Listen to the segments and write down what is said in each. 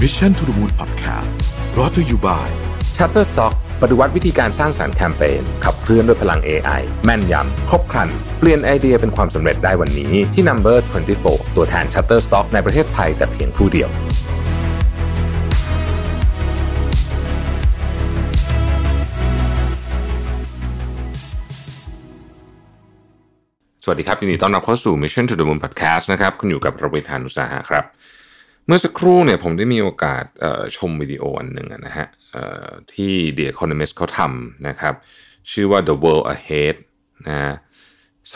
Mission to the Moon Podcast brought to you by Shutterstock ปฏิวัติวิธีการสร้างสารรค์แคมเปญขับเคลื่อนด้วยพลัง AI แม่นยำ ครบครัน เปลี่ยนไอเดียเป็นความสำเร็จได้วันนี้ที่ Number 24 ตัวแทน Shutterstock ในประเทศไทยแต่เพียงผู้เดียว สวัสดีครับยินดีต้อนรับเข้าสู่ Mission to the Moon Podcast นะครับ คุณอยู่กับระวิทานุสาหะครับ เมื่อสักครู่เนี่ยผมได้มีโอกาสชมวิดีโออันหนึ่งนะฮะเอ่อที่ The Economist เขาทำนะครับ ชื่อว่า The World Ahead นะฮะ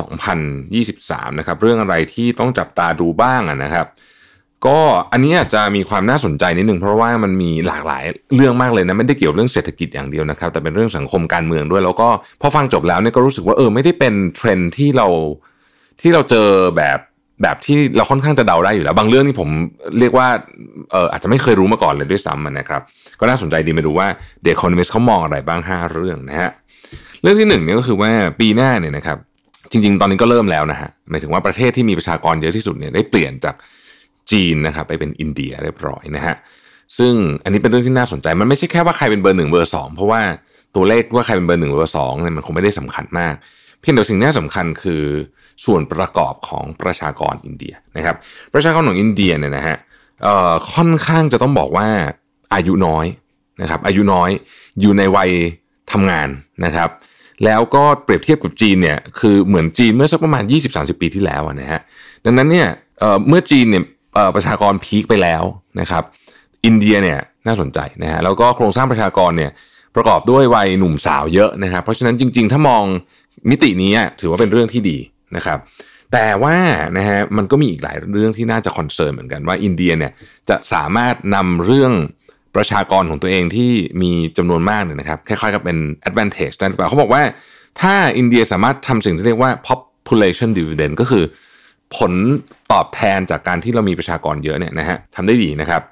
2023 นะครับ เรื่องอะไรที่ต้องจับตาดูบ้างอะนะครับ ก็อันนี้อาจจะมีความน่าสนใจนิดนึงเพราะว่ามันมีหลากหลายเรื่องมากเลยนะไม่ได้เกี่ยวเรื่องเศรษฐกิจอย่างเดียวนะครับ แต่เป็นเรื่องสังคมการเมืองด้วย แล้วก็พอฟังจบแล้วเนี่ยก็รู้สึกว่าเออไม่ได้เป็นเทรนที่เราที่เราเจอแบบ แบบที่เราค่อนข้างจะเดาได้อยู่แล้ว บางเรื่องนี่ผมเรียกว่าเอออาจจะไม่เคยรู้มาก่อนเลยด้วยซ้ำนะครับ ก็น่าสนใจดีมาดูว่าเด e c ค n o m i s t เขามองอะไรบ้าง 5 เรื่องนะฮะเรื่องที่หนึ่งเนี่ยก็คือว่าปีหน้าเนี่ยนะครับ จริง ๆ ตอนนี้ก็เริ่มแล้วนะฮะหมายถึงว่าประเทศที่มีประชากรเยอะที่สุดเนี่ยได้เปลี่ยนจากจีนนะครับไปเป็นอินเดียเรียบร้อยนะฮะซึ่งอันนี้เป็นเรื่องที่น่าสนใจมันไม่ใช่แค่ว่าใครเป็นเบอร์หนึ่งเบอร์สองเพราะว่าตัวเลขว่าใครเป็นเบอร์หนึ่งเบอร์สองเนี่ยมันคงไม่ได้สำคัญมาก พียงแต่สิ่งที่น่าสำคัญคือส่วนประกอบของประชากรอินเดียนะครับ ประชากรของอินเดียเนี่ยนะฮะค่อนข้างจะต้องบอกว่าอายุน้อยนะครับ อายุน้อยอยู่ในวัยทำงานนะครับ แล้วก็เปรียบเทียบกับจีนเนี่ยคือเหมือนจีนเมื่อสักประมาณ 20-30 ปีที่แล้วนะฮะดังนั้นเนี่ยเมื่อจีนเนี่ยประชากรพีคไปแล้วนะครับ อินเดียเนี่ยน่าสนใจนะฮะแล้วก็โครงสร้างประชากรเนี่ยประกอบด้วยวัยหนุ่มสาวเยอะนะครับ เพราะฉะนั้นจริง ๆ ถ้ามอง มิตินี้ถือว่าเป็นเรื่องที่ดีนะครับ แต่ว่านะฮะมันก็มีอีกหลายเรื่องที่น่าจะคอนเซิร์นเหมือนกันว่าอินเดียเนี่ยจะสามารถนำเรื่องประชากรของตัวเองที่มีจำนวนมากเนี่ยนะครับคล้ายๆกับเป็น advantage ได้หรือเปล่าเขาบอกว่าถ้าอินเดียสามารถทำสิ่งที่เรียกว่า population dividend ก็คือผลตอบแทนจากการที่เรามีประชากรเยอะเนี่ยนะฮะทำได้ดีนะครับ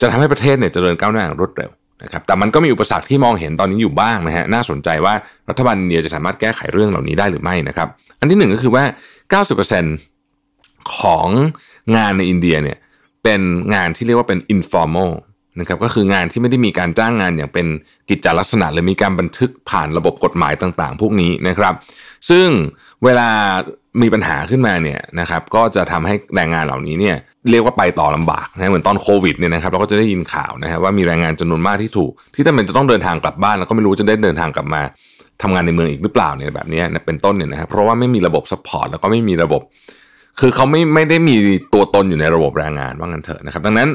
จะทำให้ประเทศเนี่ยเจริญก้าวหน้าอย่างรวดเร็ว นะครับแต่มันก็มีอุปสรรคที่มองเห็นตอนนี้อยู่บ้างนะฮะน่าสนใจว่ารัฐบาลอินเดียจะสามารถแก้ไขเรื่องเหล่านี้ได้หรือไม่นะครับ อันที่หนึ่งก็คือว่า 90%ของงานในอินเดียเนี่ยเป็นงานที่เรียกว่าเป็น informal นะครับก็คืองานที่ไม่ได้มีการจ้างงานอย่างเป็นกิจจลักษณะหรือมีการบันทึกผ่านระบบกฎหมายต่างๆ พวกนี้นะครับ ซึ่งเวลา มีปัญหาขึ้นมาเนี่ยนะครับก็จะทำให้แรงงานเหล่านี้เนี่ยเรียกว่าไปต่อลำบากนะเหมือนตอนโควิดเนี่ยนะครับเราก็จะได้ยินข่าวนะฮะว่ามีแรงงานจำนวนมากที่ถูก ที่จำเป็นจะต้องเดินทางกลับบ้านแล้วก็ไม่รู้จะได้เดินทางกลับมาทำงานในเมืองอีกหรือเปล่าเนี่ยแบบนี้เป็นต้นเนี่ยนะครับเพราะว่าไม่มีระบบ support แล้วก็ไม่มีระบบ คือเขาไม่ไม่ได้มีตัวตนอยู่ในระบบแรงงานว่างั้นเถอะนะครับ ดังนั้น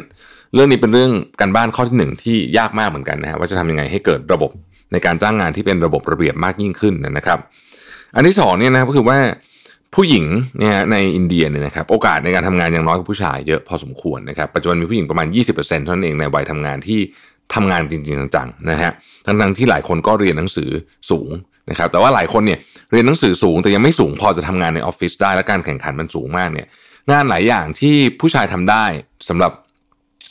เรื่องนี้เป็นเรื่องการบ้านข้อที่หนึ่งที่ยากมากเหมือนกันนะฮะว่าจะทำยังไงให้เกิดระบบในการจ้างงานที่เป็นระบบระเบียบมากยิ่งขึ้นนะครับ อันที่สองเนี่ยนะครับก็คือว่า ผู้หญิงเนี่ยในอินเดียเนี่ยนะครับโอกาสในการทำงานยังน้อยกว่าผู้ชายเยอะพอสมควรนะครับปัจจุบันมีผู้หญิงประมาณ 20%เท่านั้นเองในวัยทำงานที่ทำงานจริงๆจังๆนะฮะทั้งๆที่หลายคนก็เรียนหนังสือสูงนะครับแต่ว่าหลายคนเนี่ยเรียนหนังสือสูงแต่ยังไม่สูงพอจะทำงานในออฟฟิศได้และการแข่งขันมันสูงมากเนี่ยงานหลายอย่างที่ผู้ชายทำได้สำหรับ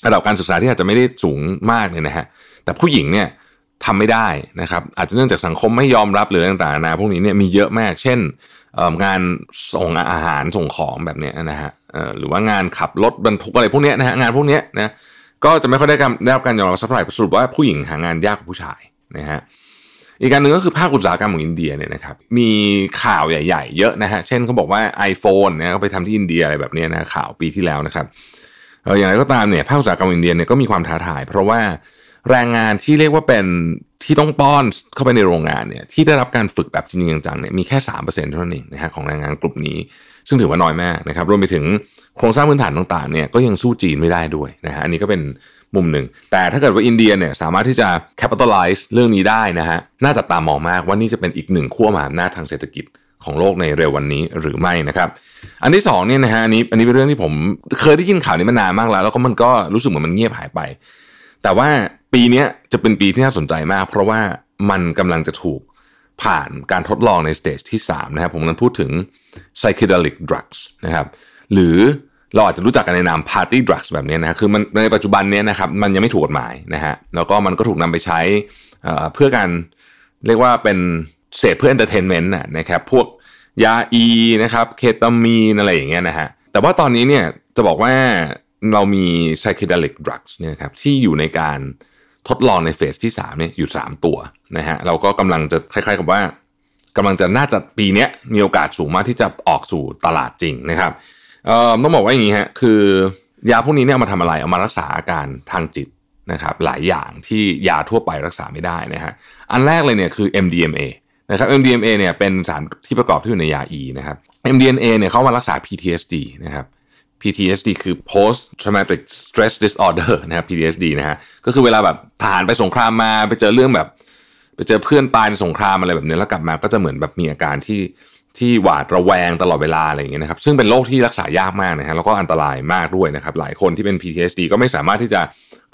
ระดับการศึกษาที่อาจจะไม่ได้สูงมากเนี่ยนะฮะแต่ผู้หญิงเนี่ยทำไม่ได้นะครับอาจจะเนื่องจากสังคมไม่ยอมรับหรือต่างๆนานาพวกนี้เนี่ยมีเยอะมาก เช่น งานส่งอาหารส่งของแบบนี้นะฮะหรือว่างานขับรถบรรทุกอะไรพวกนี้นะฮะงานพวกนี้นะก็จะไม่ค่อยได้ได้รับการยอมรับสักเท่าไหร่สรุปว่าผู้หญิงหางานยากกว่าผู้ชายนะฮะอีกการหนึ่งก็คือภาคอุตสาหกรรมของอินเดียเนี่ยนะครับมีข่าวใหญ่ ๆ เยอะนะฮะเช่นเขาบอกว่า iPhone เนี่ยเขาไปทำที่อินเดียอะไรแบบนี้นะข่าวปีที่แล้วนะครับอออย่างไรก็ตามเนี่ยภาคอุตสาหกรรมอินเดียเนี่ยก็มีความท้าทาย เพราะว่า แรงงานที่เรียกว่าเป็นที่ต้องป้อนเข้าไปในโรงงานเนี่ยที่ได้รับการฝึกแบบจริงจังเนี่ยมีแค่สามเปอร์เซ็นต์เท่านั้นเองนะฮะของแรงงานกลุ่มนี้ ซึ่งถือว่าน้อยมากนะครับรวมไปถึงโครงสร้างพื้นฐานต่างๆเนี่ยก็ยังสู้จีนไม่ได้ด้วยนะฮะอันนี้ก็เป็นมุมหนึ่ง แต่ถ้าเกิดว่าอินเดียเนี่ยสามารถที่จะ capitalize เรื่องนี้ได้นะฮะน่าจะตามมองมากว่านี่จะเป็นอีกหนึ่งขั้วมหาอำนาจทางเศรษฐกิจของโลกในเร็ววันนี้หรือไม่นะครับ อันที่สองเนี่ยนะฮะอันนี้อันนี้เป็นเรื่องที่ผมเคยได้ยินข่าวนี้มานานมากแล้ว แล้วก็มันก็รู้สึกเหมือนมันเงียบหายไป แต่ว่าปีนี้จะเป็นปีที่น่าสนใจมาก เพราะว่ามันกำลังจะถูกผ่านการทดลองในสเตจที่ 3 นะครับ ผมกำลังพูดถึง psychedelic drugs นะครับหรือเราอาจจะรู้จักกันในนาม party drugs แบบนี้นะคือมันในปัจจุบันนี้นะครับมันยังไม่ถูกกฎหมายนะฮะแล้วก็มันก็ถูกนำไปใช้เพื่อการเรียกว่าเป็นเสพเพื่อ entertainment นะครับพวกยาอีนะครับเคตามีนอะไรอย่างเงี้ยนะฮะแต่ว่าตอนนี้เนี่ยจะบอกว่า เรามี psychedelic drugs เนี่ยครับที่อยู่ในการทดลองในเฟสที่3เนี่ยอยู่ 3 ตัวนะฮะเราก็กำลังจะคล้ายๆกับว่ากำลังจะน่าจะปีนี้มีโอกาสสูงมากที่จะออกสู่ตลาดจริงนะครับเอ่อต้องบอกว่าอย่างนี้ฮะคือยาพวกนี้เนี่ยเอามาทำอะไรเอามารักษาอาการทางจิตนะครับหลายอย่างที่ยาทั่วไปรักษาไม่ได้นะฮะอันแรกเลยเนี่ยคือ MDMA นะครับ MDMA เนี่ยเป็นสารที่ประกอบที่อยู่ในยา E นะครับ MDMA เนี่ยเขามารักษา PTSD นะครับ PTSD คือ post traumatic stress disorder นะครับ PTSD นะฮะก็คือเวลาแบบทหารไปสงครามมาไปเจอเรื่องแบบ ไปเจอเพื่อนตายในสงครามอะไรแบบนี้แล้วกลับมาก็จะเหมือนแบบมีอาการที่ที่หวาดระแวงตลอดเวลาอะไรอย่างเงี้ยนะครับซึ่งเป็นโรคที่รักษายากมากนะฮะแล้วก็อันตรายมากด้วยนะครับ หลายคนที่เป็น PTSD ก็ไม่สามารถที่จะ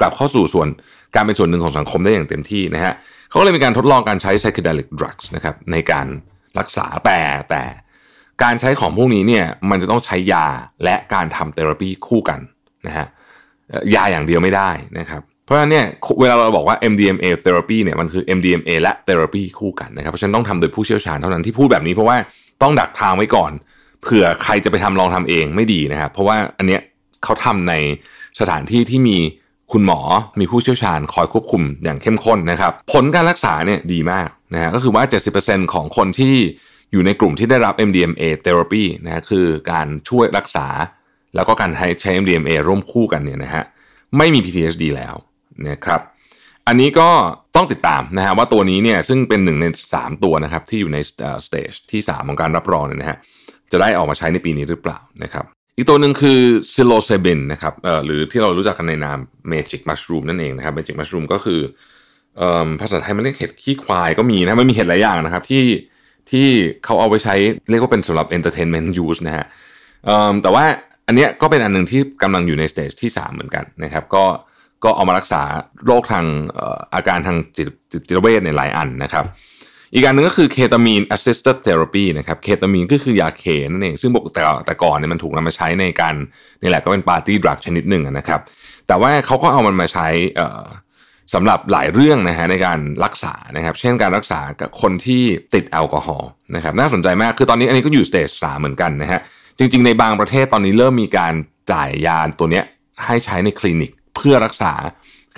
กลับเข้าสู่ส่วนการเป็นส่วนหนึ่งของสังคมได้อย่างเต็มที่นะฮะเขาก็เลยมีการทดลองการใช้ psychedelic drugs นะครับในการรักษาแต่แต่ การใช้ของพวกนี้เนี่ยมันจะต้องใช้ยาและการทำเทอราปีคู่กันนะฮะยาอย่างเดียวไม่ได้นะครับเพราะฉะนั้นเนี่ยเวลาเราบอกว่า MDMA therapy เนี่ยมันคือ MDMA และ therapy คู่กันนะครับเพราะฉะนั้นต้องทำโดยผู้เชี่ยวชาญเท่านั้นที่พูดแบบนี้เพราะว่าต้องดักทางไว้ก่อนเผื่อใครจะไปทำลองทำเองไม่ดีนะครับเพราะว่าอันเนี้ยเขาทำในสถานที่ที่มีคุณหมอมีผู้เชี่ยวชาญคอยควบคุมอย่างเข้มข้นนะครับ ผลการรักษาเนี่ยดีมากนะฮะก็คือว่า 70%ของคนที่ อยู่ในกลุ่มที่ได้รับ MDMA therapy นะฮะคือการช่วยรักษา แล้วก็การใช้ MDMA ร่วมคู่กันเนี่ยนะฮะไม่มี PTSD แล้วนะครับอันนี้ก็ต้องติดตามนะฮะว่าตัวนี้เนี่ยซึ่งเป็นหนึ่งใน 3 ตัวนะครับที่อยู่ใน stage ที่ 3 ของการรับรองเนี่ยนะฮะจะได้ออกมาใช้ในปีนี้หรือเปล่านะครับอีกตัวหนึ่งคือ psilocybin นะครับเอ่อหรือที่เรารู้จักกันในนาม magic mushroom นั่นเองนะครับ magic mushroom ก็คือเอ่อภาษาไทยมันเรียกเห็ดขี้ควายก็มีนะมันมีเห็ดหลายอย่างนะครับที่ ที่เขาเอาไปใช้เรียกว่าเป็นสำหรับ entertainment use นะฮะแต่ว่าอันเนี้ยก็เป็นอันหนึ่งที่กำลังอยู่ใน stage ที่ 3 เหมือนกันนะครับก็ก็เอามารักษาโรคทางอาการทางจิตจิตเวชในหลายอันนะครับ อีกอันหนึ่งก็คือเคตามีน assisted therapy นะครับเคตามีนก็คือยาเคนั่นเองซึ่งปกแต่แต่ก่อนเนี่ยมันถูกนำมาใช้ในการนี่แหละก็เป็น party drug ชนิดหนึ่งนะครับ แต่ว่าเขาก็เอามันมาใช้ สำหรับหลายเรื่องนะฮะในการรักษานะครับ เช่นการรักษากับคนที่ติดแอลกอฮอล์นะครับน่าสนใจมากคือตอนนี้อันนี้ก็อยู่สเตจสามเหมือนกันนะฮะจริง ๆ ในบางประเทศตอนนี้เริ่มมีการจ่ายยาตัวเนี้ยให้ใช้ในคลินิกเพื่อรักษา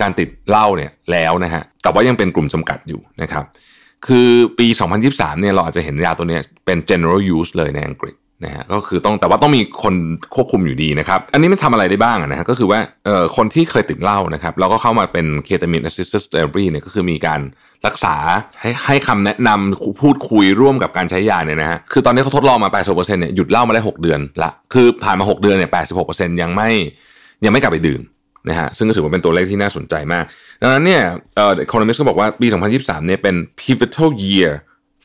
การติดเหล้าเนี่ยแล้วนะฮะแต่ว่ายังเป็นกลุ่มจำกัดอยู่นะครับ คือปี 2023 เนี่ยเราอาจจะเห็นยาตัวนี้เป็น general use เลยในอังกฤษ นะฮะก็คือต้องแต่ว่าต้องมีคนควบคุมอยู่ดีนะครับ อันนี้มันทำอะไรได้บ้างนะฮะก็คือว่าเอ่อคนที่เคยติดเหล้านะครับแล้วก็เข้ามาเป็น ketamine assisted therapy เนี่ยก็คือมีการรักษาให้ให้คำแนะนำพูดคุยร่วมกับการใช้ยาเนี่ยนะฮะคือตอนนี้เขาทดลองมา 80%เนี่ยหยุดเหล้ามาได้ 6 เดือนละคือผ่านมา 6 เดือนเนี่ย 86%ยังไม่ยังไม่กลับไปดื่มนะฮะซึ่งก็ถือว่าเป็นตัวเลขที่น่าสนใจมาก ดังนั้นเนี่ยเอ่อ Economist ก็บอกว่าปี 2023 เนี่ยเป็น pivotal year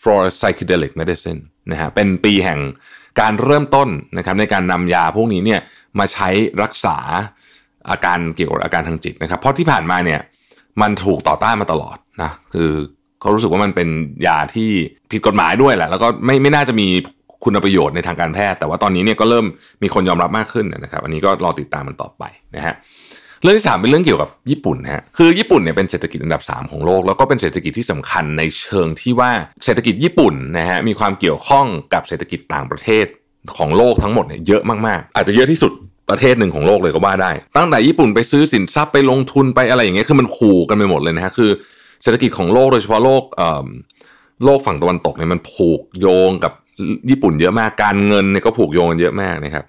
for psychedelic medicine นะฮะเป็นปีแห่งการเริ่มต้นนะครับในการนำยาพวกนี้เนี่ยมาใช้รักษาอาการเกี่ยวกับอาการทางจิตนะครับ เพราะที่ผ่านมาเนี่ยมันถูกต่อต้านมาตลอดนะคือเขารู้สึกว่ามันเป็นยาที่ผิดกฎหมายด้วยแหละ แล้วก็ไม่ไม่น่าจะมีคุณประโยชน์ในทางการแพทย์ แต่ว่าตอนนี้เนี่ยก็เริ่มมีคนยอมรับมากขึ้นนะครับ อันนี้ก็รอติดตามมันต่อไปนะฮะ เรื่องที่สามเป็นเรื่องเกี่ยวกับญี่ปุ่นฮะคือญี่ปุ่นเนี่ยเป็นเศรษฐกิจอันดับ 3 ของโลก แล้วก็เป็นเศรษฐกิจที่สำคัญในเชิงที่ว่าเศรษฐกิจญี่ปุ่นนะฮะมีความเกี่ยวข้องกับเศรษฐกิจต่างประเทศของโลกทั้งหมดเนี่ยเยอะมากๆ อาจจะเยอะที่สุดประเทศหนึ่งของโลกเลยก็ว่าได้ ตั้งแต่ญี่ปุ่นไปซื้อสินทรัพย์ไปลงทุนไปอะไรอย่างเงี้ยคือมันขู่กันไปหมดเลยนะฮะคือเศรษฐกิจของโลกโดยเฉพาะโลกเอ่อโลกฝั่งตะวันตกเนี่ยมันผูกโยงกับญี่ปุ่นเยอะมากการเงินเนี่ยก็ผูกโยงกันเยอะมากนะครับ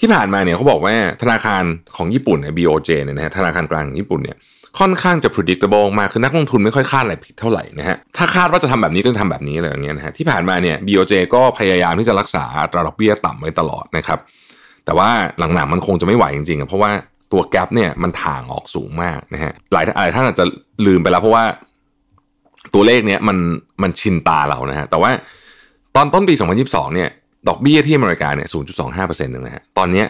ที่ผ่านมาเนี่ยเขาบอกว่าธนาคารของญี่ปุ่นเนี่ย BOJ เนี่ยนะฮะธนาคารกลางญี่ปุ่นเนี่ยค่อนข้างจะ predictable มากคือนักลงทุนไม่ค่อยคาดอะไรผิดเท่าไหร่นะฮะถ้าคาดว่าจะทำแบบนี้ก็จะทำแบบนี้อะไรอย่างเงี้ยนะฮะที่ผ่านมาเนี่ย BOJ ก็พยายามที่จะรักษาอัตราดอกเบี้ยต่ำไว้ตลอดนะครับแต่ว่าหลังๆมันคงจะไม่ไหวจริงๆเพราะว่าตัวแกลบเนี่ยมันถ่างออกสูงมากนะฮะหลายหลายท่านอาจจะลืมไปแล้วเพราะว่าตัวเลขเนี้ยมันมันชินตาเรานะฮะแต่ว่าตอนต้นปี 2022 เนี่ย ดอกเบี้ยที่อเมริกาเนี่ย 0.25%นึงนะฮะ ตอนนี้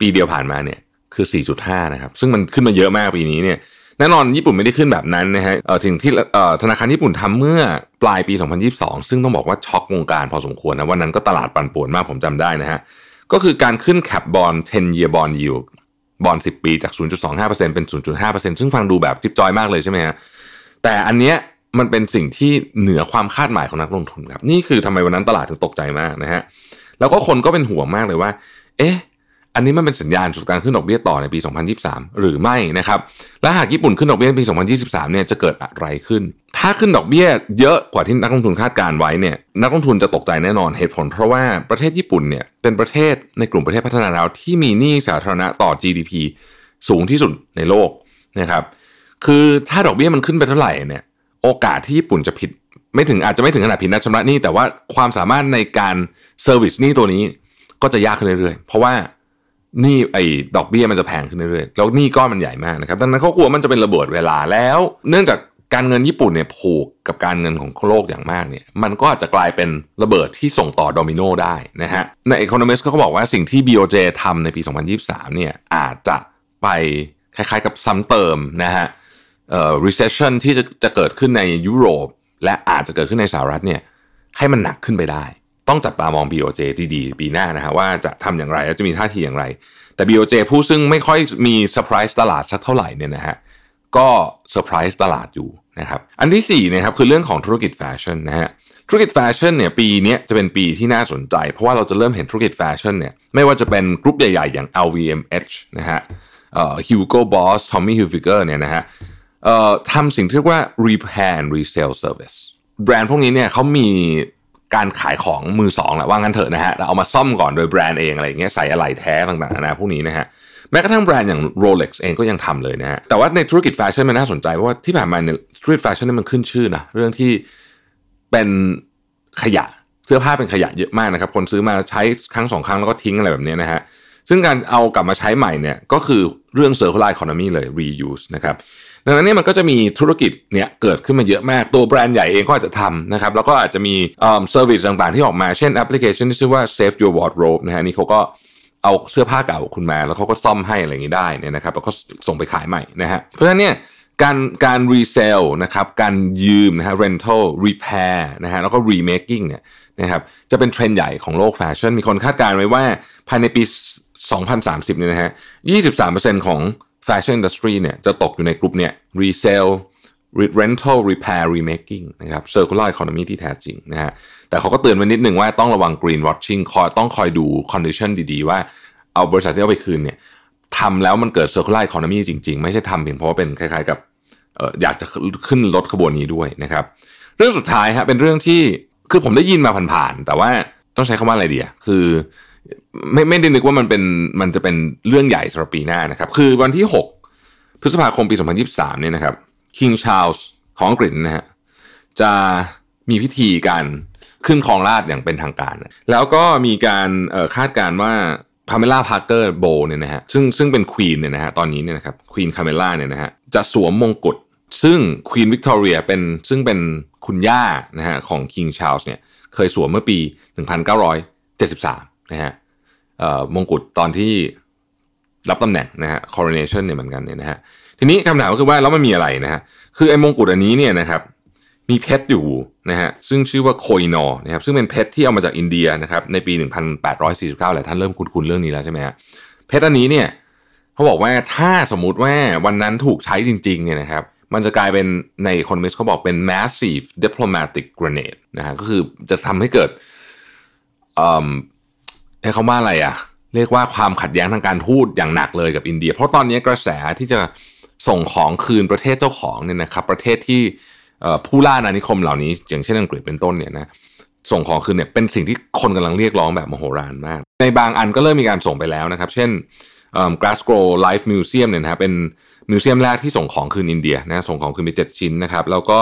ปีเดียวผ่านมาเนี่ยคือ 4.5 นะครับ ซึ่งมันขึ้นมาเยอะมากปีนี้เนี่ย แน่นอนญี่ปุ่นไม่ได้ขึ้นแบบนั้นนะฮะสิ่งที่ธนาคารญี่ปุ่นทำเมื่อปลายปี 2022 ซึ่งต้องบอกว่าช็อกวงการพอสมควรนะ วันนั้นก็ตลาดปั่นป่วนมากผมจำได้นะฮะ ก็คือการขึ้นแคปบอล10 year bond yield บอล10 ปีจาก 0.25%เป็น 0.5%ซึ่งฟังดูแบบจิ๊บจอยมากเลยใช่ไหมฮะ แต่อันเนี้ย มันเป็นสิ่งที่เหนือความคาดหมายของนักลงทุนครับ นี่คือทำไมวันนั้นตลาดถึงตกใจมากนะฮะแล้วก็คนก็เป็นห่วงมากเลยว่า เอ๊ะอันนี้มันเป็นสัญญาณสู่การขึ้นดอกเบี้ยต่อในปี 2023 หรือไม่นะครับ และหากญี่ปุ่นขึ้นดอกเบี้ยในปี 2023 เนี่ยจะเกิดอะไรขึ้น ถ้าขึ้นดอกเบี้ยเยอะกว่าที่นักลงทุนคาดการไว้เนี่ย นักลงทุนจะตกใจแน่นอนเหตุผล เพราะว่าประเทศญี่ปุ่นเนี่ยเป็นประเทศในกลุ่มประเทศพัฒนาแล้วที่มีหนี้สาธารณะต่อ GDP สูงที่สุดในโลกนะครับ คือถ้าดอกเบี้ยมันขึ้นไปเท่าไหร่เนี่ย โอกาสที่ญี่ปุ่นจะผิด ไม่ถึงอาจจะไม่ถึงขนาดผิดนัดชำระหนี้แต่ว่าความสามารถในการ service หนี้ตัวนี้ก็จะยากขึ้นเรื่อยๆ เพราะว่านี่ไอ้ดอกเบี้ยมันจะแพงขึ้นเรื่อยๆ แล้วนี่ก้อนมันใหญ่มากนะครับ ดังนั้นเขากลัวมันจะเป็นระเบิดเวลาแล้ว เนื่องจากการเงินญี่ปุ่นเนี่ยผูกกับการเงินของโลกอย่างมากเนี่ย มันก็อาจจะกลายเป็นระเบิดที่ส่งต่อโดมิโนได้นะฮะ ใน Economist เขาบอกว่าสิ่งที่ BOJ ทำในปี 2023 เนี่ยอาจจะไปคล้ายๆกับซ้ำเติมนะฮะ recession ที่จะจะเกิดขึ้นในยุโรป และอาจจะเกิดขึ้นในสหรัฐเนี่ยให้มันหนักขึ้นไปได้ ต้องจับตามอง BOJ ดีๆปีหน้านะฮะว่าจะทำอย่างไรและจะมีท่าทีอย่างไร แต่ BOJ ผู้ซึ่งไม่ค่อยมีเซอร์ไพรส์ตลาดสักเท่าไหร่เนี่ยนะฮะก็เซอร์ไพรส์ตลาดอยู่นะครับอันที่4นะครับคือเรื่องของธุรกิจแฟชั่นนะฮะธุรกิจแฟชั่นเนี่ยปีนี้จะเป็นปีที่น่าสนใจ เพราะว่าเราจะเริ่มเห็นธุรกิจแฟชั่นเนี่ยไม่ว่าจะเป็นกรุ๊ปใหญ่ๆ อย่าง LVMH นะฮะเอ่อ Hugo Boss Tommy Hilfiger เนี่ยนะฮะเอ่อ ทำสิ่งที่เรียกว่า repair and resale service แบรนด์พวกนี้เนี่ยเขามีการขายของมือสองแหละว่างั้นเถอะนะฮะเราเอามาซ่อมก่อนโดยแบรนด์เองอะไรอย่างเงี้ยใส่อะไหล่แท้ต่างๆนะพวกนี้นะฮะแม้กระทั่งแบรนด์อย่าง Rolex เองก็ยังทำเลยนะฮะแต่ว่าในธุรกิจแฟชั่นมันน่าสนใจเพราะว่าที่ผ่านมาเนี่ยธุรกิจแฟชั่นนี่มันขึ้นชื่อนะเรื่องที่เป็นขยะเสื้อผ้าเป็นขยะเยอะมากนะครับ คนซื้อมาใช้ครั้งสองครั้งแล้วก็ทิ้งอะไรแบบนี้นะฮะซึ่งการเอากลับมาใช้ใหม่เนี่ยก็คือเรื่อง circular economy เลย reuse นะครับ ดังนั้นเนี่ยมันก็จะมีธุรกิจเนี่ยเกิดขึ้นมาเยอะมาก ตัวแบรนด์ใหญ่เองก็อาจจะทำนะครับ แล้วก็อาจจะมีเอ่อ service ต่างๆ ที่ออกมา เช่นแอปพลิเคชันที่ชื่อว่า Save Your Wardrobe นะฮะนี่เขาก็เอาเสื้อผ้าเก่าคุณมา แล้วเขาก็ซ่อมให้อะไรอย่างนี้ได้เนี่ยนะครับ แล้วก็ส่งไปขายใหม่นะฮะ เพราะฉะนั้นเนี่ยการการ resale นะครับ การยืมนะฮะ rental repair นะฮะ แล้วก็ remaking เนี่ยนะครับ จะเป็นเทรนด์ใหญ่ของโลกแฟชั่น มีคนคาดการณ์ไว้ว่าภายในปี 2030เนี่ยนะฮะ 23%ของ fashion industry เนี่ยจะตกอยู่ในกลุ่มเนี่ย resale rental repair remaking นะครับ circular economy ที่แท้จริงนะฮะแต่เขาก็เตือนไว้นิดหนึ่งว่าต้องระวัง greenwashing คอยต้องคอยดู condition ดีๆ ว่าเอาบริษัทที่เอาไปคืนเนี่ยทำแล้วมันเกิด circular economy จริง ๆ ไม่ใช่ทำเพียงเพราะว่าเป็นคล้ายๆกับอออยากจะขึ้นรถขบวนนี้ด้วยนะครับ เรื่องสุดท้ายฮะเป็นเรื่องที่คือผมได้ยินมาผ่านๆ แต่ว่าต้องใช้คำว่าอะไรดีอะคือ ไม่ไม่ได้นึกว่ามันเป็นมันจะเป็นเรื่องใหญ่สำหรับปีหน้านะครับ คือวันที่ 6 พฤษภาคมปี 2023เนี่ยนะครับ King Charles ของอังกฤษนะฮะจะมีพิธีการขึ้นครองราชย์อย่างเป็นทางการ แล้วก็มีการคาดการณ์ว่าคาเมล่าพาร์กเกอร์โบลส์เนี่ยนะฮะซึ่งซึ่งเป็นควีนเนี่ยนะฮะตอนนี้เนี่ยนะครับควีนคาเมล่าเนี่ยนะฮะจะสวมมงกุฎซึ่งควีนวิกตอเรียเป็นซึ่งเป็นคุณย่านะฮะของ King Charles เนี่ยเคยสวมเมื่อปี 1973นะฮะ มงกุฎตอนที่รับตำแหน่งนะฮะ coronation เนี่ยเหมือนกันเนี่ยนะฮะทีนี้คำถามก็คือว่าแล้วมันมีอะไรนะฮะคือไอ้มงกุฎอันนี้เนี่ยนะครับมีเพชรอยู่นะฮะซึ่งชื่อว่าโคอินัวร์นะครับซึ่งเป็นเพชรที่เอามาจากอินเดียนะครับในปี 1849แหละท่านเริ่มคุ้นๆเรื่องนี้แล้วใช่ไหมฮะเพชรอันนี้เนี่ยเขาบอกว่าถ้าสมมุติว่าวันนั้นถูกใช้จริงๆเนี่ยนะครับมันจะกลายเป็นในคนมิสเขาบอกเป็น massive diplomatic grenade นะฮะก็คือจะทำให้เกิดเอ่อ ให้เขาว่าอะไรอะเรียกว่าความขัดแย้งทางการทูตอย่างหนักเลยกับอินเดีย เพราะตอนนี้กระแสที่จะส่งของคืนประเทศเจ้าของเนี่ยนะครับประเทศที่ผู้ล่าอาณานิคมเหล่านี้ อย่างเช่นอังกฤษเป็นต้นเนี่ยนะส่งของคืนเนี่ยเป็นสิ่งที่คนกำลังเรียกร้องแบบมโหฬารมาก ในบางอันก็เริ่มมีการส่งไปแล้วนะครับ เช่น Glasgow Life Museum เนี่ยนะฮะเป็น museum แรกที่ส่งของคืนอินเดียนะส่งของคืนไปเจ็ดชิ้นนะครับ แล้วก็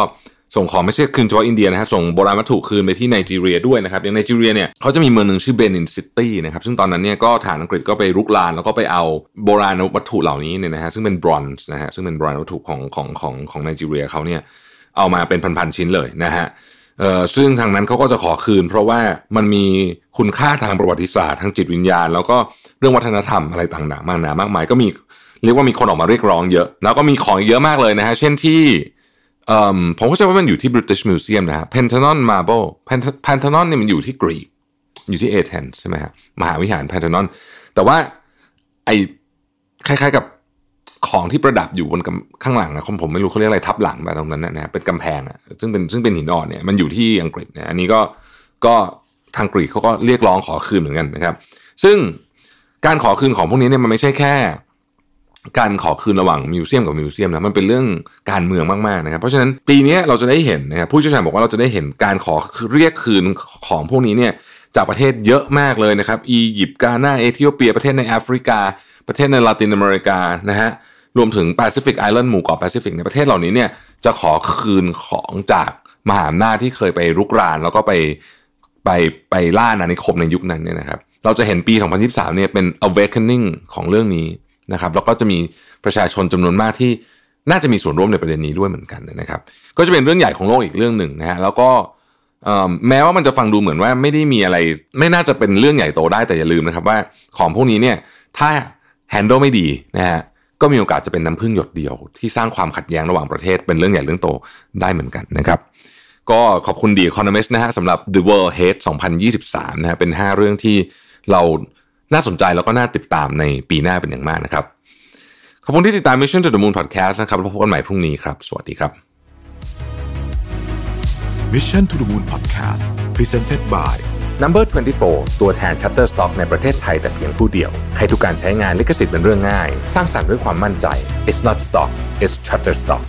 ส่งของไม่ใช่คืนเฉพาะอินเดียนะฮะส่งโบราณวัตถุคืนไปที่ไนจีเรียด้วยนะครับอย่างไนจีเรียเนี่ยเขาจะมีเมืองหนึ่งชื่อเบนินซิตี้นะครับซึ่งตอนนั้นเนี่ยก็ทหารอังกฤษก็ไปรุกรานแล้วก็ไปเอาโบราณวัตถุเหล่านี้เนี่ยนะฮะซึ่งเป็นบรอนซ์นะฮะซึ่งเป็นโบราณวัตถุของของของของไนจีเรียเขาเนี่ยเอามาเป็นพันๆชิ้นเลยนะฮะเอ่อซึ่งทางนั้นเขาก็จะขอคืน เพราะว่ามันมีคุณค่าทางประวัติศาสตร์ทางจิตวิญญาณ แล้วก็เรื่องวัฒนธรรมอะไรต่างๆมากนามากมายก็มีเรียกว่ามีคนออกมาเรียกร้องเยอะ แล้วก็มีของเยอะมากเลยนะฮะเช่นที่ ผมก็จะว่ามันอยู่ที่ British Museum นะฮะ Pentanon Marble Pentanon เนี่ยมันอยู่ที่กรีก อยู่ที่เอเธนใช่ไหมฮะ มหาวิหาร Pentanon แต่ว่าไอคล้ายๆกับของที่ประดับอยู่บนข้างหลังนะผมไม่รู้เขาเรียกอะไรทับหลังแบบตรงนั้นนะฮะเป็นกำแพงอะซึ่งเป็นซึ่งเป็นหินอ่อนเนี่ยมันอยู่ที่อังกฤษนะอันนี้ก็ก็ทางกรีกเขาก็เรียกร้องขอคืนเหมือนกันนะครับ ซึ่งการขอคืนของพวกนี้เนี่ยมันไม่ใช่แค่ การขอคืนระหว่าง museum กับ museum นะมันเป็นเรื่องการเมืองมากๆนะครับเพราะฉะนั้นปีนี้เราจะได้เห็นนะครับผู้เชี่ยวชาญบอกว่าเราจะได้เห็นการขอเรียกคืนของพวกนี้เนี่ยจากประเทศเยอะมากเลยนะครับอียิปต์กาหน้าเอธิโอเปียประเทศในแอฟริกา ประเทศในลาตินอเมริกานะฮะรวมถึง Pacific Island หมู่เกาะแปซิฟิกในประเทศเหล่านี้เนี่ยจะขอคืนของจากมหาอำนาจที่เคยไปรุกราน แล้วก็ไปไปไปล่าอาณานิคมในยุคนั้นเนี่ยนะครับเราจะเห็นปี 2023เนี่ยเป็น awakening ของเรื่องนี้ นะครับแล้วก็จะมีประชาชนจำนวนมากที่น่าจะมีส่วนร่วมในประเด็นนี้ด้วยเหมือนกันนะครับ ก็จะเป็นเรื่องใหญ่ของโลกอีกเรื่องหนึ่งนะฮะแล้วก็แม้ว่ามันจะฟังดูเหมือนว่าไม่ได้มีอะไร ไม่น่าจะเป็นเรื่องใหญ่โตได้แต่อย่าลืมนะครับว่าของพวกนี้เนี่ยถ้าแฮนด์ลไม่ดีนะฮะก็มีโอกาสจะเป็นน้ำพึ่งหยดเดียว ที่สร้างความขัดแย้งระหว่างประเทศเป็นเรื่องใหญ่เรื่องโตได้เหมือนกันนะครับ ก็ขอบคุณดี Economist นะฮะสำหรับ The World Hate 2023นะฮะเป็น 5 เรื่องที่เรา น่าสนใจแล้วก็น่าติดตามในปีหน้าเป็นอย่างมากนะครับ ขอบคุณที่ติดตาม Mission to the Moon Podcast นะครับแล้วพบกันใหม่พรุ่งนี้ครับ สวัสดีครับ Mission to the Moon Podcast Presented by Number 24 ตัวแทน Shutterstock ในประเทศไทยแต่เพียงผู้เดียว ให้ทุกการใช้งานลิขสิทธิ์เป็นเรื่องง่าย สร้างสรรค์ด้วยความมั่นใจ It's not stock it's Shutterstock